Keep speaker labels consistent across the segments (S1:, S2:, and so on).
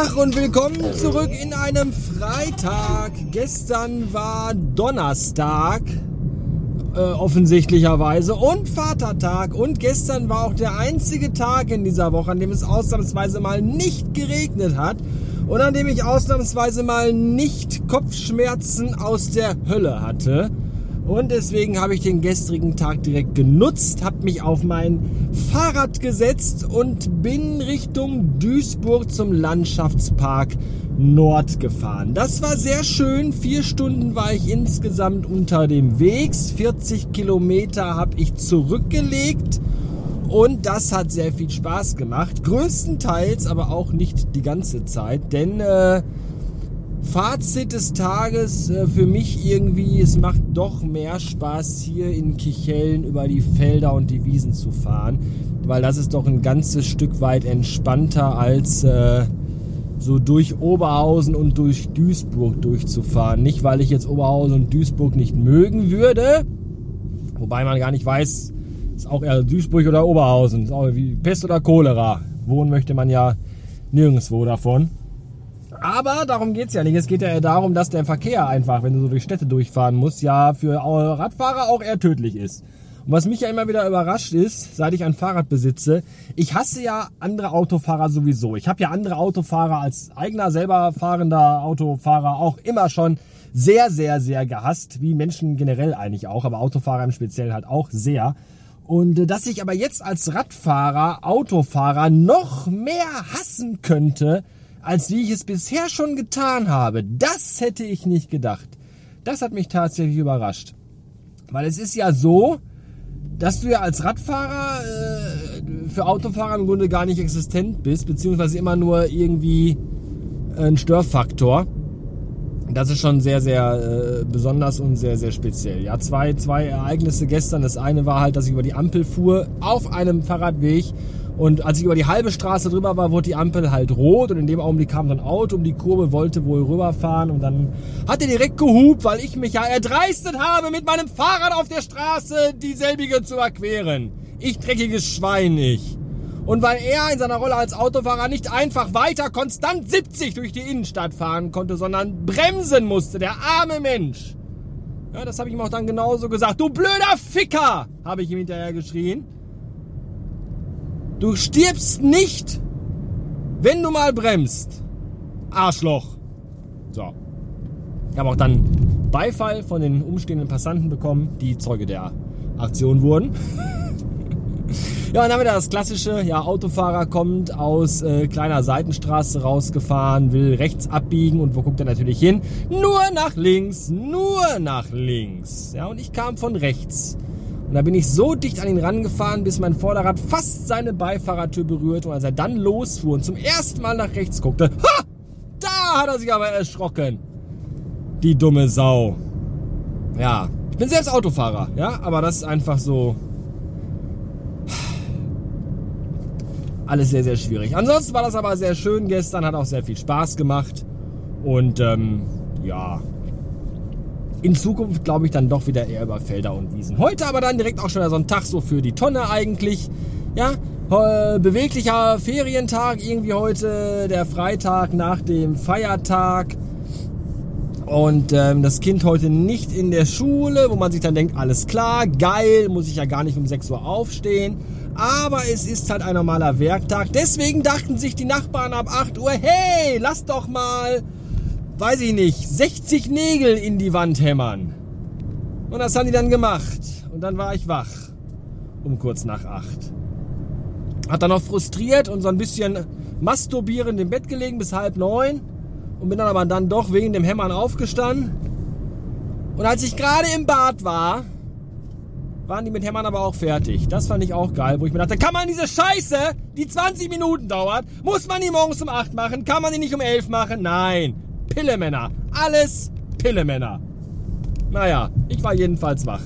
S1: Tag und willkommen zurück in einem Freitag. Gestern war Donnerstag, äh, offensichtlicherweise, und Vatertag. Und gestern war auch der einzige Tag in dieser Woche, an dem es ausnahmsweise mal nicht geregnet hat und an dem ich ausnahmsweise mal nicht Kopfschmerzen aus der Hölle hatte. Und deswegen habe ich den gestrigen Tag direkt genutzt, habe mich auf mein Fahrrad gesetzt und bin Richtung Duisburg zum Landschaftspark Nord gefahren. Das war sehr schön. Vier Stunden war ich insgesamt unter dem Wegs. 40 Kilometer habe ich zurückgelegt. Und das hat sehr viel Spaß gemacht. Größtenteils, aber auch nicht die ganze Zeit. Denn äh, Fazit des Tages äh, für mich irgendwie, es macht doch mehr Spaß hier in Kichellen über die Felder und die Wiesen zu fahren, weil das ist doch ein ganzes Stück weit entspannter als äh, so durch Oberhausen und durch Duisburg durchzufahren. Nicht, weil ich jetzt Oberhausen und Duisburg nicht mögen würde, wobei man gar nicht weiß, ist auch eher Duisburg oder Oberhausen, ist auch wie Pest oder Cholera. Wohnen möchte man ja nirgendwo davon. Aber darum geht's ja nicht. Es geht ja eher darum, dass der Verkehr einfach, wenn du so durch Städte durchfahren musst, ja für Radfahrer auch eher tödlich ist. Und was mich ja immer wieder überrascht ist, seit ich ein Fahrrad besitze, ich hasse ja andere Autofahrer sowieso. Ich habe ja andere Autofahrer als eigener selber fahrender Autofahrer auch immer schon sehr, sehr, sehr gehasst, wie Menschen generell eigentlich auch, aber Autofahrer im Speziellen halt auch sehr. Und äh, dass ich aber jetzt als Radfahrer, Autofahrer noch mehr hassen könnte, als wie ich es bisher schon getan habe. Das hätte ich nicht gedacht. Das hat mich tatsächlich überrascht. Weil es ist ja so, dass du ja als Radfahrer äh, für Autofahrer im Grunde gar nicht existent bist, beziehungsweise immer nur irgendwie ein Störfaktor. Das ist schon sehr, sehr äh, besonders und sehr, sehr speziell. Ja, zwei, zwei Ereignisse gestern. Das eine war halt, dass ich über die Ampel fuhr auf einem Fahrradweg und als ich über die halbe Straße drüber war, wurde die Ampel halt rot und in dem Augenblick kam so ein Auto um die Kurve, wollte wohl rüberfahren und dann hat er direkt gehupt, weil ich mich ja erdreistet habe, mit meinem Fahrrad auf der Straße dieselbige zu erqueren. Ich dreckiges Schwein ich. Und weil er in seiner Rolle als Autofahrer nicht einfach weiter konstant 70 durch die Innenstadt fahren konnte, sondern bremsen musste, der arme Mensch. Ja, das habe ich ihm auch dann genauso gesagt. Du blöder Ficker, habe ich ihm hinterher geschrien. Du stirbst nicht, wenn du mal bremst. Arschloch. So. Ich habe auch dann Beifall von den umstehenden Passanten bekommen, die Zeuge der Aktion wurden. ja, und dann haben wir das klassische, ja, Autofahrer kommt aus äh, kleiner Seitenstraße rausgefahren, will rechts abbiegen und wo guckt er natürlich hin? Nur nach links, nur nach links. Ja, und ich kam von rechts. Und da bin ich so dicht an ihn rangefahren, bis mein Vorderrad fast seine Beifahrertür berührte. Und als er dann losfuhr und zum ersten Mal nach rechts guckte, ha! Da hat er sich aber erschrocken. Die dumme Sau. Ja, ich bin selbst Autofahrer, ja, aber das ist einfach so. Alles sehr, sehr schwierig. Ansonsten war das aber sehr schön gestern, hat auch sehr viel Spaß gemacht. Und ähm, ja, in Zukunft glaube ich dann doch wieder eher über Felder und Wiesen. Heute aber dann direkt auch schon so ein Tag so für die Tonne eigentlich. Ja, beweglicher Ferientag irgendwie heute, der Freitag nach dem Feiertag. Und ähm, das Kind heute nicht in der Schule, wo man sich dann denkt, alles klar, geil, muss ich ja gar nicht um 6 Uhr aufstehen. Aber es ist halt ein normaler Werktag. Deswegen dachten sich die Nachbarn ab 8 Uhr, hey, lass doch mal weiß ich nicht, 60 Nägel in die Wand hämmern. Und das haben die dann gemacht. Und dann war ich wach. Um kurz nach acht. Hat dann noch frustriert und so ein bisschen masturbierend im Bett gelegen bis halb neun. Und bin dann aber dann doch wegen dem Hämmern aufgestanden. Und als ich gerade im Bad war, waren die mit Hämmern aber auch fertig. Das fand ich auch geil, wo ich mir dachte, kann man diese Scheiße, die 20 Minuten dauert, muss man die morgens um 8 machen? Kann man die nicht um 11 machen? Nein. Pillemänner. Alles Pillemänner. Naja, ich war jedenfalls wach.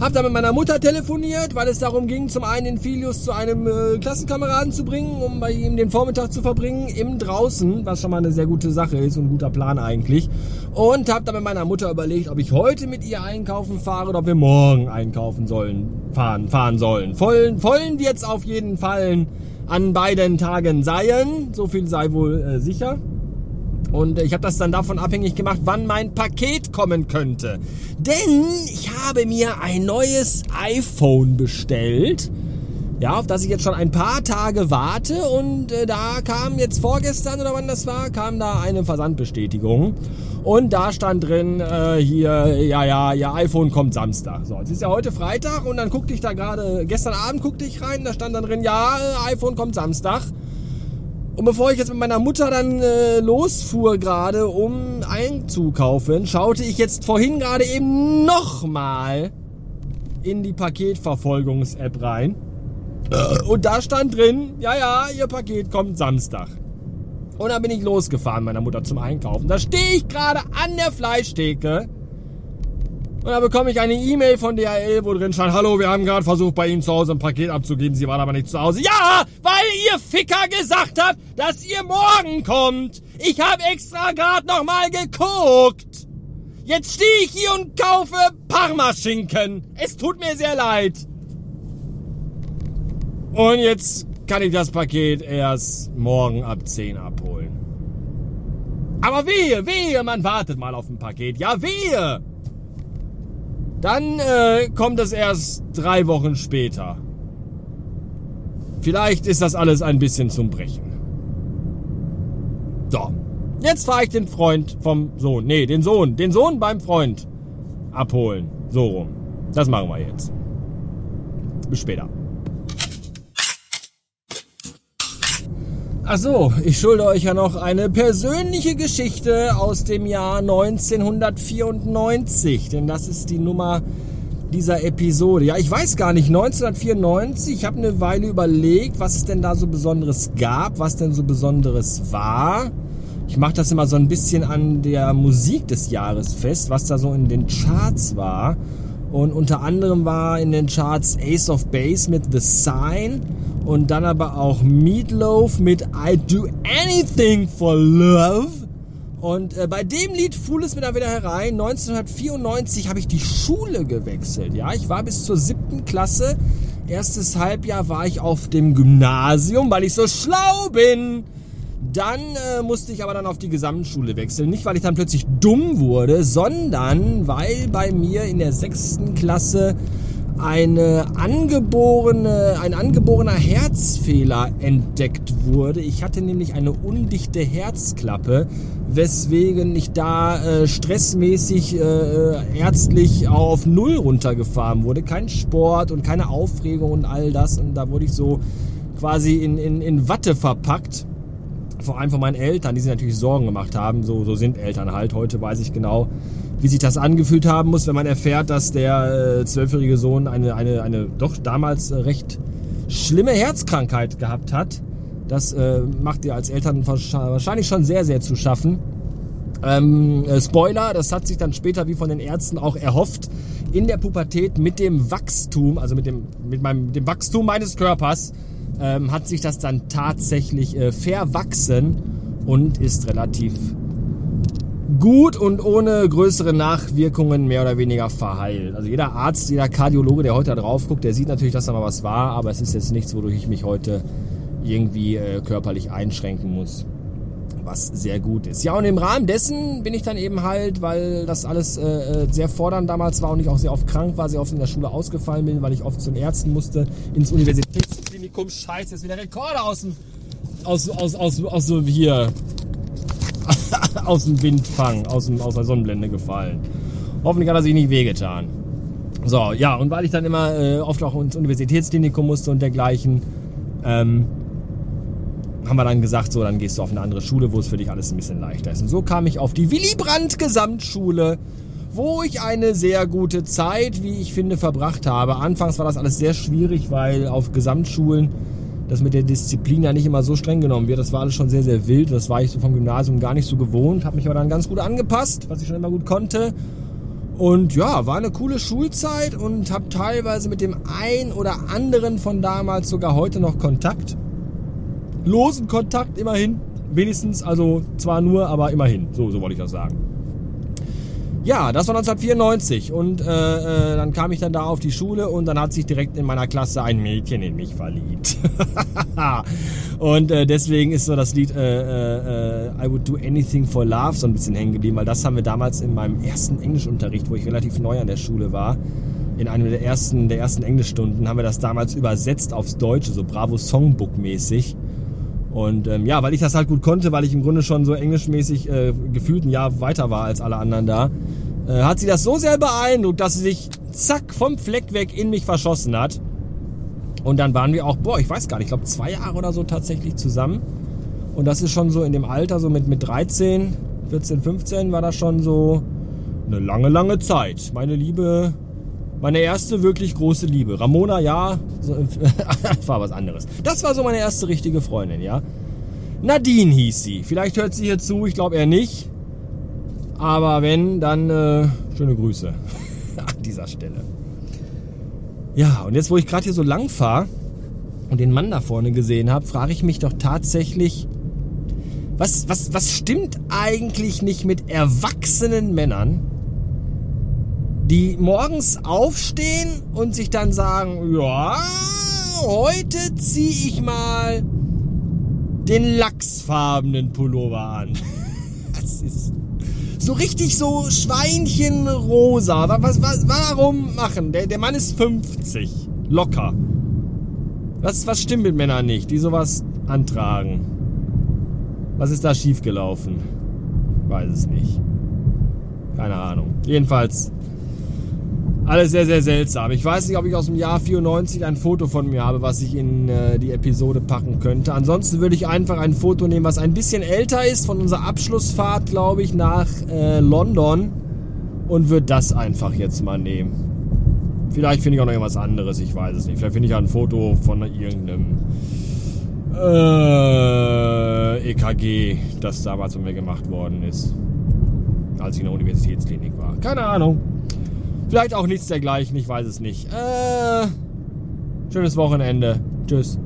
S1: Hab dann mit meiner Mutter telefoniert, weil es darum ging, zum einen den Filius zu einem äh, Klassenkameraden zu bringen, um bei ihm den Vormittag zu verbringen, im Draußen, was schon mal eine sehr gute Sache ist und ein guter Plan eigentlich. Und hab dann mit meiner Mutter überlegt, ob ich heute mit ihr einkaufen fahre oder ob wir morgen einkaufen sollen, fahren, fahren sollen. Vollen, vollen wird's auf jeden Fall an beiden Tagen seien. So viel sei wohl äh, sicher. Und ich habe das dann davon abhängig gemacht, wann mein Paket kommen könnte. Denn ich habe mir ein neues iPhone bestellt. Ja, auf das ich jetzt schon ein paar Tage warte und äh, da kam jetzt vorgestern oder wann das war, kam da eine Versandbestätigung und da stand drin, äh, hier, ja, ja, ihr iPhone kommt Samstag. So, es ist ja heute Freitag und dann guckte ich da gerade, gestern Abend guckte ich rein, da stand dann drin, ja, äh, iPhone kommt Samstag. Und bevor ich jetzt mit meiner Mutter dann äh, losfuhr gerade, um einzukaufen, schaute ich jetzt vorhin gerade eben nochmal in die Paketverfolgungs-App rein. Und da stand drin, ja, ja, ihr Paket kommt Samstag. Und dann bin ich losgefahren, meiner Mutter zum Einkaufen. Da stehe ich gerade an der Fleischtheke und da bekomme ich eine E-Mail von DHL, wo drin stand, hallo, wir haben gerade versucht, bei Ihnen zu Hause ein Paket abzugeben. Sie waren aber nicht zu Hause. Ja, weil ihr Ficker gesagt habt, dass ihr morgen kommt. Ich habe extra gerade nochmal geguckt. Jetzt stehe ich hier und kaufe Parmaschinken. Es tut mir sehr leid. Und jetzt kann ich das Paket erst morgen ab 10 abholen. Aber wehe, wehe, man wartet mal auf ein Paket. Ja, wehe! Dann äh, kommt es erst drei Wochen später. Vielleicht ist das alles ein bisschen zum Brechen. So, jetzt fahre ich den Freund vom Sohn. Nee, den Sohn. Den Sohn beim Freund abholen. So rum. Das machen wir jetzt. Bis später. Ach so, ich schulde euch ja noch eine persönliche Geschichte aus dem Jahr 1994, denn das ist die Nummer dieser Episode. Ja, ich weiß gar nicht, 1994, ich habe eine Weile überlegt, was es denn da so Besonderes gab, was denn so Besonderes war. Ich mache das immer so ein bisschen an der Musik des Jahres fest, was da so in den Charts war. Und unter anderem war in den Charts Ace of Base mit The Sign und dann aber auch Meatloaf mit I Do Anything for Love. Und äh, bei dem Lied fuhl es mir dann wieder herein. 1994 habe ich die Schule gewechselt. Ja, ich war bis zur siebten Klasse. Erstes Halbjahr war ich auf dem Gymnasium, weil ich so schlau bin. Dann äh, musste ich aber dann auf die Gesamtschule wechseln. Nicht, weil ich dann plötzlich dumm wurde, sondern weil bei mir in der sechsten Klasse eine angeborene, ein angeborener Herzfehler entdeckt wurde. Ich hatte nämlich eine undichte Herzklappe, weswegen ich da äh, stressmäßig äh, ärztlich auf Null runtergefahren wurde. Kein Sport und keine Aufregung und all das. Und da wurde ich so quasi in, in, in Watte verpackt. Vor allem von meinen Eltern, die sich natürlich Sorgen gemacht haben. So, so sind Eltern halt. Heute weiß ich genau, wie sich das angefühlt haben muss, wenn man erfährt, dass der äh, zwölfjährige Sohn eine, eine, eine doch damals äh, recht schlimme Herzkrankheit gehabt hat. Das äh, macht dir als Eltern wahrscheinlich schon sehr, sehr zu schaffen. Ähm, äh, Spoiler, das hat sich dann später wie von den Ärzten auch erhofft, in der Pubertät mit dem Wachstum, also mit dem, mit meinem, dem Wachstum meines Körpers, ähm, hat sich das dann tatsächlich äh, verwachsen und ist relativ gut und ohne größere Nachwirkungen mehr oder weniger verheilt. Also jeder Arzt, jeder Kardiologe, der heute da drauf guckt, der sieht natürlich, dass da mal was war, aber es ist jetzt nichts, wodurch ich mich heute irgendwie äh, körperlich einschränken muss. Was sehr gut ist. Ja, und im Rahmen dessen bin ich dann eben halt, weil das alles äh, äh sehr fordernd damals war und ich auch sehr oft krank war, sehr oft in der Schule ausgefallen bin, weil ich oft zu den Ärzten musste, ins Universitätsklinikum. Scheiße, jetzt wieder Rekorde aus dem, aus, aus, aus, aus so hier, aus dem Windfang, aus, dem, aus der Sonnenblende gefallen. Hoffentlich hat er sich nicht wehgetan. So, ja, und weil ich dann immer äh, oft auch ins Universitätsklinikum musste und dergleichen, ähm, haben wir dann gesagt, so, dann gehst du auf eine andere Schule, wo es für dich alles ein bisschen leichter ist. Und so kam ich auf die Willy Brandt Gesamtschule, wo ich eine sehr gute Zeit, wie ich finde, verbracht habe. Anfangs war das alles sehr schwierig, weil auf Gesamtschulen dass mit der Disziplin ja nicht immer so streng genommen wird. Das war alles schon sehr, sehr wild. Das war ich so vom Gymnasium gar nicht so gewohnt. Habe mich aber dann ganz gut angepasst, was ich schon immer gut konnte. Und ja, war eine coole Schulzeit und habe teilweise mit dem einen oder anderen von damals sogar heute noch Kontakt. Losen Kontakt immerhin. Wenigstens, also zwar nur, aber immerhin. So, so wollte ich das sagen. Ja, das war 1994 und äh, äh, dann kam ich dann da auf die Schule und dann hat sich direkt in meiner Klasse ein Mädchen in mich verliebt. und äh, deswegen ist so das Lied äh, äh, I Would Do Anything for Love so ein bisschen hängen geblieben, weil das haben wir damals in meinem ersten Englischunterricht, wo ich relativ neu an der Schule war, in einem der ersten, der ersten Englischstunden, haben wir das damals übersetzt aufs Deutsche, so Bravo Songbook mäßig. Und ähm, ja, weil ich das halt gut konnte, weil ich im Grunde schon so englischmäßig äh, gefühlt ein Jahr weiter war als alle anderen da, äh, hat sie das so sehr beeindruckt, dass sie sich zack vom Fleck weg in mich verschossen hat. Und dann waren wir auch, boah, ich weiß gar nicht, ich glaube zwei Jahre oder so tatsächlich zusammen. Und das ist schon so in dem Alter, so mit, mit 13, 14, 15 war das schon so eine lange, lange Zeit. Meine Liebe meine erste wirklich große Liebe. Ramona, ja, war was anderes. Das war so meine erste richtige Freundin, ja. Nadine hieß sie. Vielleicht hört sie hier zu, ich glaube eher nicht. Aber wenn, dann äh, schöne Grüße an dieser Stelle. Ja, und jetzt, wo ich gerade hier so lang fahre und den Mann da vorne gesehen habe, frage ich mich doch tatsächlich, was, was, was stimmt eigentlich nicht mit erwachsenen Männern, die morgens aufstehen und sich dann sagen, ja, heute ziehe ich mal den lachsfarbenen Pullover an. Das ist so richtig so Schweinchenrosa. Was, was, warum machen? Der, der Mann ist 50. Locker. Was, was stimmt mit Männern nicht, die sowas antragen? Was ist da schiefgelaufen? Weiß es nicht. Keine Ahnung. Jedenfalls alles sehr, sehr seltsam. Ich weiß nicht, ob ich aus dem Jahr 94 ein Foto von mir habe, was ich in äh, die Episode packen könnte. Ansonsten würde ich einfach ein Foto nehmen, was ein bisschen älter ist, von unserer Abschlussfahrt, glaube ich, nach äh, London. Und würde das einfach jetzt mal nehmen. Vielleicht finde ich auch noch irgendwas anderes, ich weiß es nicht. Vielleicht finde ich ein Foto von irgendeinem äh, EKG, das damals von mir gemacht worden ist. Als ich in der Universitätsklinik war. Keine Ahnung. Vielleicht auch nichts dergleichen, ich weiß es nicht. Äh, schönes Wochenende. Tschüss.